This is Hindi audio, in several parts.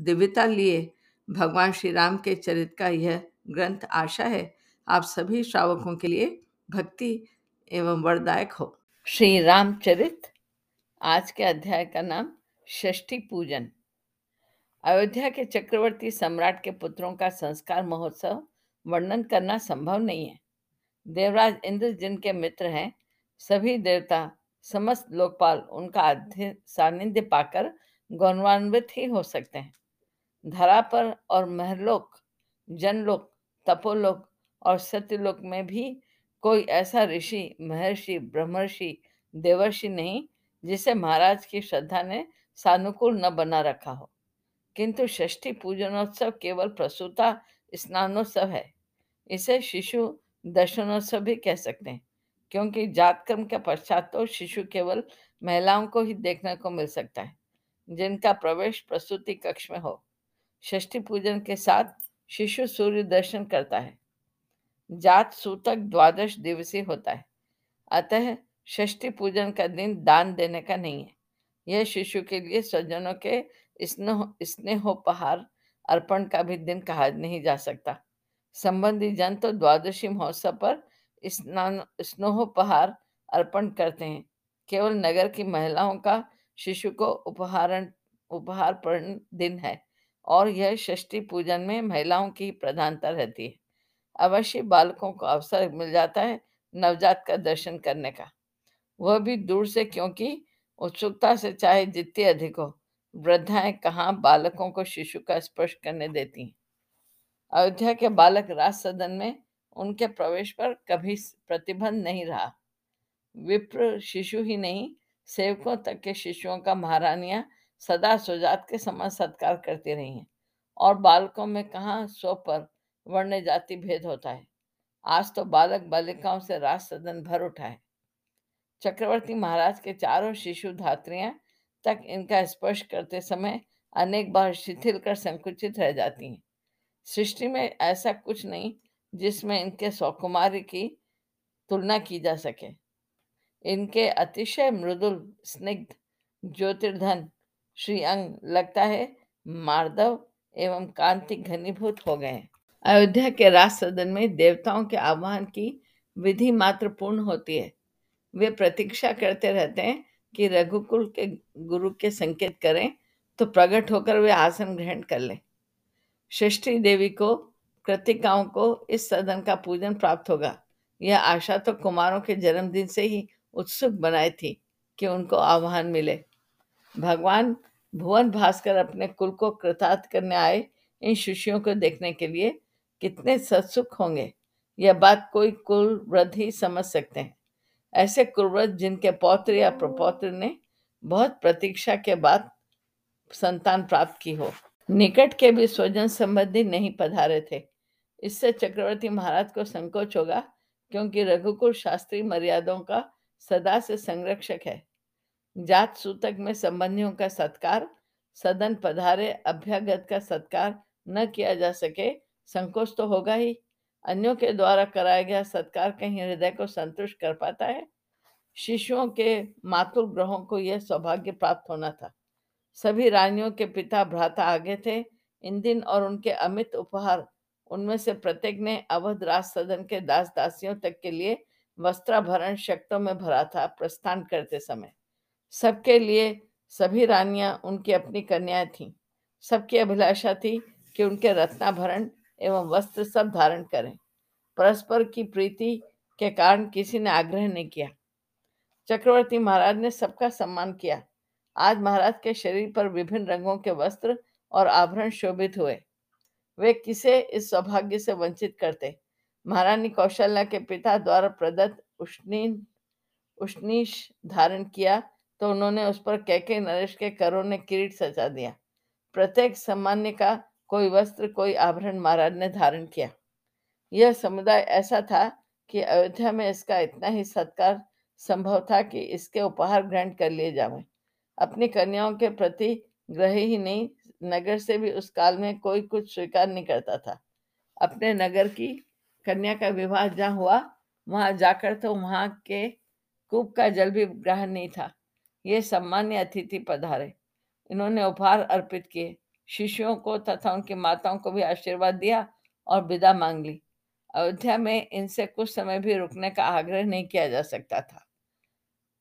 दिव्यता लिए भगवान श्री राम के चरित का यह ग्रंथ आशा है। आप सभी श्रावकों के लिए भक्ति एवं वरदायक हो। श्री रामचरित आज के अध्याय का नाम षष्ठी पूजन। अयोध्या के चक्रवर्ती सम्राट के पुत्रों का संस्कार महोत्सव वर्णन करना संभव नहीं है। देवराज इंद्र जिनके मित्र हैं, सभी देवता, समस्त लोकपाल उनका सानिध्य पाकर गौरवान्वित ही हो सकते हैं। धरा पर और महलोक, जनलोक, तपोलोक और सत्यलोक में भी कोई ऐसा ऋषि, महर्षि, ब्रह्मर्षि, देवर्षि नहीं जिसे महाराज की श्रद्धा ने सानुकूल न बना रखा हो। किंतु षष्ठी पूजनोत्सव केवल प्रसूता स्नानोत्सव है। इसे शिशु दर्शनोत्सव भी कह सकते हैं, क्योंकि जातकर्म के पश्चात तो शिशु केवल महिलाओं को ही देखने को मिल सकता है, जिनका प्रवेश प्रसूति कक्ष में हो। षष्ठी पूजन के साथ शिशु सूर्य दर्शन करता है। जात सूतक द्वादश दिवसीय होता है। अतः षष्ठी पूजन का दिन दान देने का नहीं है। यह शिशु के लिए स्वजनों के स्नेह, स्नेहोपहार अर्पण का भी दिन कहा नहीं जा सकता। संबंधी जन तो द्वादशी महोत्सव पर स्नान, स्नोहोपहार अर्पण करते हैं। केवल नगर की महिलाओं का शिशु को उपहारण, उपहार दिन है। और यह षष्ठी पूजन में महिलाओं की प्रधानता रहती है। अवश्य बालकों को अवसर मिल जाता है नवजात का दर्शन करने का। वह भी दूर से क्योंकि उत्सुकता से चाहे जितनी अधिक हो, वृद्धाएँ कहाँ बालकों को शिशु का स्पर्श करने देती हैं। अयोध्या के बालक राज सदन में उनके प्रवेश पर कभी प्रतिबंध नहीं रहा। विप्र शिशु ही नहीं, सेवकों तक के शिशुओं का महारानियाँ सदा सुजात के समान सत्कार करती रही हैं। और बालकों में कहाँ स्व पर वर्ण जाति भेद होता है। आज तो बालक बालिकाओं से राज सदन भर उठा है। चक्रवर्ती महाराज के चारों शिशु धात्रियाँ तक इनका स्पर्श करते समय अनेक बार शिथिल कर संकुचित रह जाती हैं। सृष्टि में ऐसा कुछ नहीं जिसमें इनके सौकुमारी की तुलना की जा सके। इनके अतिशय मृदुल, स्निग्ध, ज्योतिर्धन श्री अंग लगता है मार्दव एवं कांति घनीभूत हो गए। अयोध्या के राज सदन में देवताओं के आह्वान की विधि मात्र पूर्ण होती है। वे प्रतीक्षा करते रहते हैं कि रघुकुल के गुरु के संकेत करें तो प्रकट होकर वे आसन ग्रहण कर लें। षष्ठी देवी को, कृतिकाओं को इस सदन का पूजन प्राप्त होगा। यह आशा तो कुमारों के जन्मदिन से ही उत्सुक बनाई थी कि उनको आह्वान मिले। भगवान भुवन भास्कर अपने कुल को कृतार्थ करने आए इन शिष्यों को देखने के लिए कितने सत्सुख होंगे। यह बात कोई कुल वृद्ध ही समझ सकते हैं। ऐसे कुलव्रत जिनके पौत्र या प्रपौत्र ने बहुत प्रतीक्षा के बाद संतान प्राप्त की हो, निकट के भी स्वजन संबंधी नहीं पधारे थे। इससे चक्रवर्ती महाराज को संकोच होगा क्योंकि रघुकुल शास्त्री मर्यादों का सदा से संरक्षक है। जात सूतक में संबंधियों का सत्कार, सदन पधारे, अभ्यागत का सत्कार न किया जा सके, संकोच तो होगा ही। अन्यों के द्वारा कराया गया सत्कार कहीं हृदय को संतुष्ट कर पाता है? शिशुओं के मातुल ग्रहों को यह सौभाग्य प्राप्त होना था। सभी रानियों के पिता भ्राता आगे थे। इन दिन और उनके अमित उपहार, उनमें से प्रत्येक ने अवध राज सदन के दास दासियों तक के लिए वस्त्राभरण शक्तों में भरा था प्रस्थान करते समय। सबके लिए सभी रानियाँ उनकी अपनी कन्याएँ थीं। सबकी अभिलाषा थी कि उनके रत्नाभरण एवं वस्त्र सब धारण करें। परस्पर की प्रीति के कारण किसी ने आग्रह नहीं किया। चक्रवर्ती महाराज ने सबका सम्मान किया। आज महाराज के शरीर पर विभिन्न रंगों के वस्त्र और आभरण शोभित हुए। वे किसे इस सौभाग्य से वंचित करते? महारानी कौशल्या के पिता द्वारा प्रदत्त उष्णीन, उष्णीश धारण किया तो उन्होंने उस पर कैके नरेश के करों ने किरीट सजा दिया। प्रत्येक सामान्य का कोई वस्त्र, कोई आभरण महाराज ने धारण किया। यह समुदाय ऐसा था कि अयोध्या में इसका इतना ही सत्कार संभव था कि इसके उपहार ग्रहण कर लिए जावे। अपनी कन्याओं के प्रति ग्रह ही नहीं, नगर से भी उस काल में कोई कुछ स्वीकार नहीं करता था। अपने नगर की कन्या का विवाह जहाँ हुआ, वहाँ जाकर तो वहाँ के कूप का जल भी ग्रहण नहीं था। ये सम्मान्य अतिथि पधारे। इन्होंने उपहार अर्पित किए। शिष्यों को तथा उनकी माताओं को भी आशीर्वाद दिया और विदा मांग ली। अयोध्या में इनसे कुछ समय भी रुकने का आग्रह नहीं किया जा सकता था।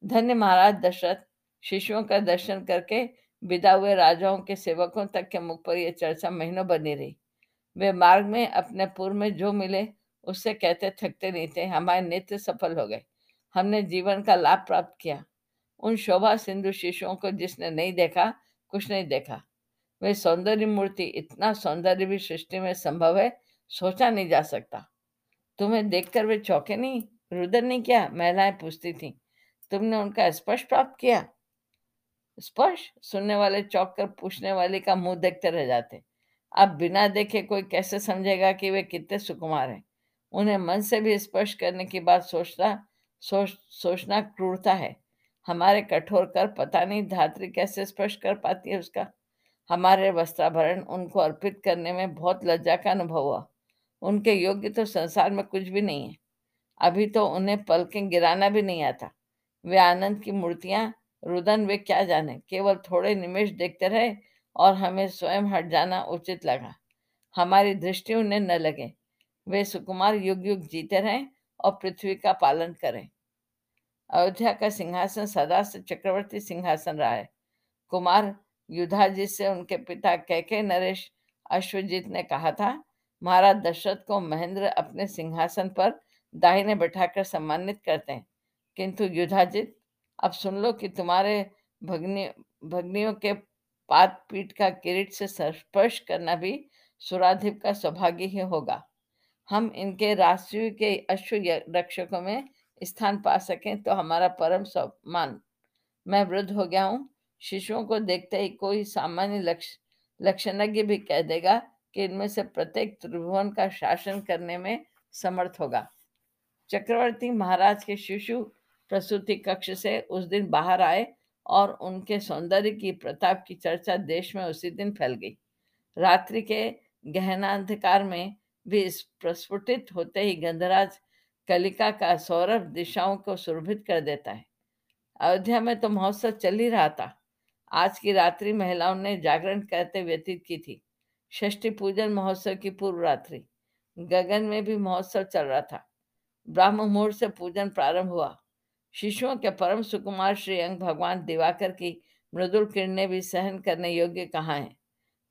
धन्य महाराज दशरथ, शिष्यों का दर्शन करके विदा हुए राजाओं के सेवकों तक के मुख पर यह चर्चा महीनों बनी रही। वे मार्ग में अपने पूर्व में जो मिले, उससे कहते थकते नहीं थे, हमारे नित्य सफल हो गए। हमने जीवन का लाभ प्राप्त किया। उन शोभा सिंधु शिशुओं को जिसने नहीं देखा, कुछ नहीं देखा। वे सौंदर्य मूर्ति, इतना सौंदर्य भी सृष्टि में संभव है, सोचा नहीं जा सकता। तुम्हें देखकर वे चौके नहीं? रुदन नहीं किया? महिलाएँ पूछती थी। तुमने उनका स्पर्श प्राप्त किया? स्पर्श? सुनने वाले चौक कर पूछने वाले का मुँह देखते रह जाते। अब बिना देखे कोई कैसे समझेगा कि वे कितने सुकुमार हैं? उन्हें मन से भी स्पर्श करने की बात सोचना सोच, सोचना क्रूरता है। हमारे कठोर कर पता नहीं धात्री कैसे स्पर्श कर पाती है उसका। हमारे वस्त्राभरण उनको अर्पित करने में बहुत लज्जा का अनुभव हुआ। उनके योग्य तो संसार में कुछ भी नहीं है। अभी तो उन्हें पलकें गिराना भी नहीं आता। वे आनंद की मूर्तियाँ, रुदन वे क्या जाने, केवल थोड़े निमेश देखते रहे और हमें स्वयं हट जाना उचित लगा। हमारी दृष्टि उन्हें न लगे। वे सुकुमार युग युग जीते रहें और पृथ्वी का पालन करें। अयोध्या का सिंहासन सदा से चक्रवर्ती सिंहासन रहा है। कुमार युधाजित से उनके पिता कैके नरेश अश्वजीत ने कहा था, महाराज दशरथ को महेंद्र अपने सिंहासन पर दाहिने बैठाकर सम्मानित करते हैं। किंतु युधाजित अब सुन लो कि तुम्हारे भगनी, भगनियों के पात पीठ का किरीट से स्पर्श करना भी सुराधिप का सौभाग्य ही होगा। हम इनके राष्ट्रीय के अश्व रक्षकों में स्थान पा सकें तो हमारा परम सम्मान। मैं वृद्ध हो गया हूँ। शिशुओं को देखते ही कोई सामान्य लक्ष्य लक्षणज्ञ भी कह देगा कि इनमें से प्रत्येक त्रिभुवन का शासन करने में समर्थ होगा। चक्रवर्ती महाराज के शिशु प्रसूति कक्ष से उस दिन बाहर आए और उनके सौंदर्य की, प्रताप की चर्चा देश में उसी दिन फैल गई। रात्रि के गहनाधिकार में भी प्रस्फुटित होते ही गंधराज कलिका का सौरभ दिशाओं को सुरभित कर देता है। अयोध्या में तो महोत्सव चल ही रहा था। आज की रात्रि महिलाओं ने जागरण करते व्यतीत की थी। षष्ठी पूजन महोत्सव की पूर्व रात्रि। गगन में भी महोत्सव चल रहा था। ब्राह्म मुहूर्त से पूजन प्रारंभ हुआ। शिशुओं के परम सुकुमार श्री अंग भगवान दिवाकर की मृदुल किरणें भी सहन करने योग्य कहाँ हैं?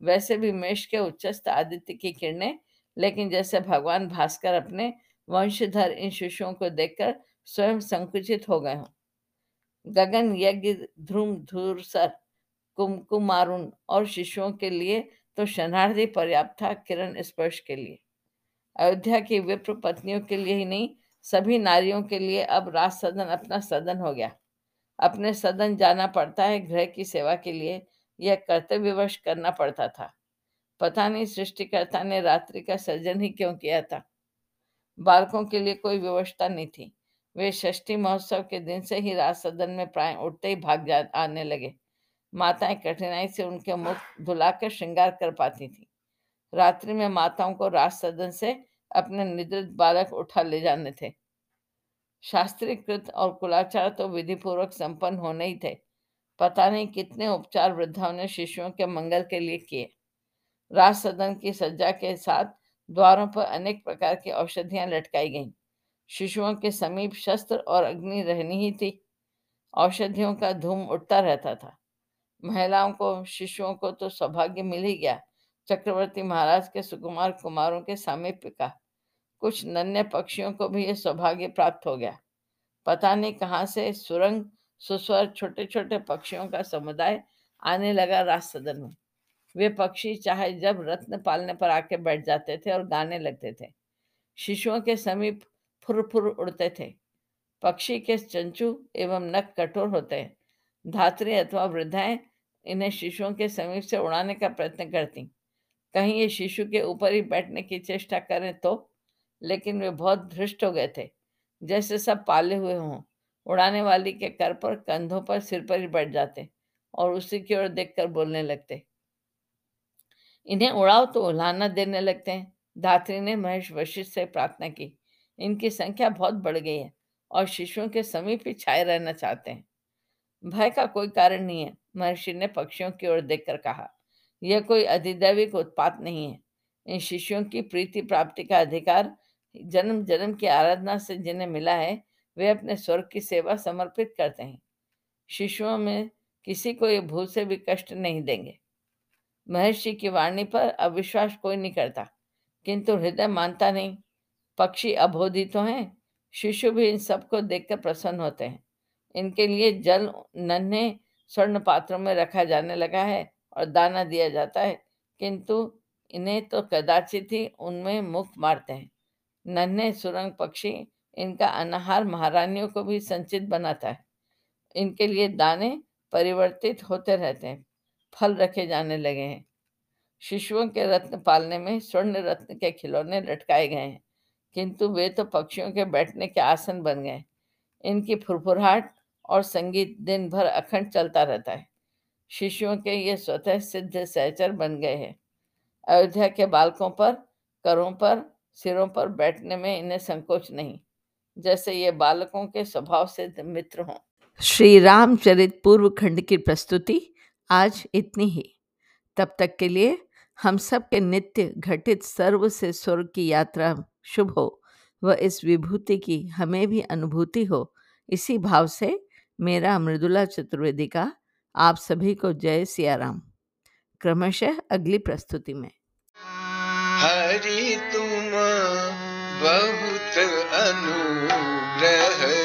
वैसे भी मेष के उच्चस्त आदित्य की किरणें, लेकिन जैसे भगवान भास्कर अपने वंशधर इन शिशुओं को देखकर स्वयं संकुचित हो गए हों। गगन, यज्ञ, ध्रुम, धूर, सर, कुमकुमारुण और शिशुओं के लिए तो शनार्थी पर्याप्त था किरण स्पर्श के लिए। अयोध्या की विप्र पत्नियों के लिए ही नहीं, सभी नारियों के लिए अब राज सदन अपना सदन हो गया। अपने सदन जाना पड़ता है ग्रह की सेवा के लिए यह कर्तव्यवश करना पड़ता था। पता नहीं सृष्टिकर्ता ने रात्रि का सर्जन ही क्यों किया था। बालकों के लिए कोई व्यवस्था नहीं थी। वे षष्ठी महोत्सव के दिन से ही राज सदन में प्राय उठते ही भाग जा, आने लगे। माताएँ कठिनाई से उनके मुख धुलाकर श्रृंगार कर पाती थी। रात्रि में माताओं को राज सदन से अपने निद्रित बालक उठा ले जाने थे। शास्त्रीकृत और कुलाचार तो विधि पूर्वक संपन्न होने ही थे। पता नहीं कितने उपचार वृद्धाओं ने शिशुओं के मंगल के लिए किए। राज सदन की सज्जा के साथ द्वारों पर अनेक प्रकार की औषधियाँ लटकाई गईं। शिशुओं के समीप शस्त्र और अग्नि रहनी ही थी। औषधियों का धूम उठता रहता था। महिलाओं को, शिशुओं को तो सौभाग्य मिल ही गया। चक्रवर्ती महाराज के सुकुमार कुमारों के सामीप्य का। कुछ नन्हे पक्षियों को भी यह सौभाग्य प्राप्त हो गया। पता नहीं कहाँ से सुरंग, सुस्वर छोटे छोटे पक्षियों का समुदाय आने लगा राज सदन में। वे पक्षी चाहे जब रत्न पालने पर आके बैठ जाते थे और गाने लगते थे। शिशुओं के समीप फुर फुर उड़ते थे। पक्षी के चंचू एवं नख कठोर होते हैं। धात्री अथवा वृद्धाएँ इन्हें शिशुओं के समीप से उड़ाने का प्रयत्न करती। कहीं ये शिशु के ऊपर ही बैठने की चेष्टा करें तो? लेकिन वे बहुत धृष्ट हो गए थे। जैसे सब पाले हुए हों, उड़ाने वाली के कर पर कंधों पर सिर पर ही बैठ जाते और उसी की ओर देखकर बोलने लगते। इन्हें उड़ाओ तो उलाना देने लगते हैं। धात्री ने महेश वशिष्ठ से प्रार्थना की। इनकी संख्या बहुत बढ़ गई है और शिशुओं के समीप ही छाए रहना चाहते हैं। भय का कोई कारण नहीं है, महर्षि ने पक्षियों की ओर देखकर कहा। यह कोई अधिदैविक उत्पात नहीं है। इन शिष्यों की प्रीति प्राप्ति का अधिकार जन्म जन्म की आराधना से जिन्हें मिला है, वे अपने स्वर्ग की सेवा समर्पित करते हैं। शिशुओं में किसी को ये भूल से भी कष्ट नहीं देंगे। महर्षि की वाणी पर अविश्वास कोई नहीं करता। किंतु हृदय मानता नहीं। पक्षी अबोधित तो हैं। शिशु भी इन सबको देखकर प्रसन्न होते हैं। इनके लिए जल, नन्हे, स्वर्ण पात्रों में रखा जाने लगा है और दाना दिया जाता है। किंतु इन्हें तो कदाचित ही उनमें मुख मारते हैं। नन्हे, सुरंग पक्षी इनका अनाहार महारानियों को भी संचित बनाता है। इनके लिए दाने परिवर्तित होते रहते हैं। फल रखे जाने लगे हैं। शिशुओं के रत्न पालने में स्वर्ण रत्न के खिलौने लटकाए गए हैं, किंतु वे तो पक्षियों के बैठने के आसन बन गए। इनकी फुरफुराहट और संगीत दिन भर अखंड चलता रहता है। शिशुओं के ये स्वतः सिद्ध सहचर बन गए हैं। अयोध्या के बालकों पर, करों पर, सिरों पर बैठने में इन्हें संकोच नहीं, जैसे ये बालकों के स्वभाव से मित्र हों। श्री रामचरित पूर्व खंड की प्रस्तुति आज इतनी ही। तब तक के लिए हम सब के नित्य घटित सर्व से स्वर्ग की यात्रा शुभ हो व इस विभूति की हमें भी अनुभूति हो। इसी भाव से मेरा मृदुला चतुर्वेदी का आप सभी को जय सियाराम। क्रमशः अगली प्रस्तुति में। हरि तुम बहुत अनु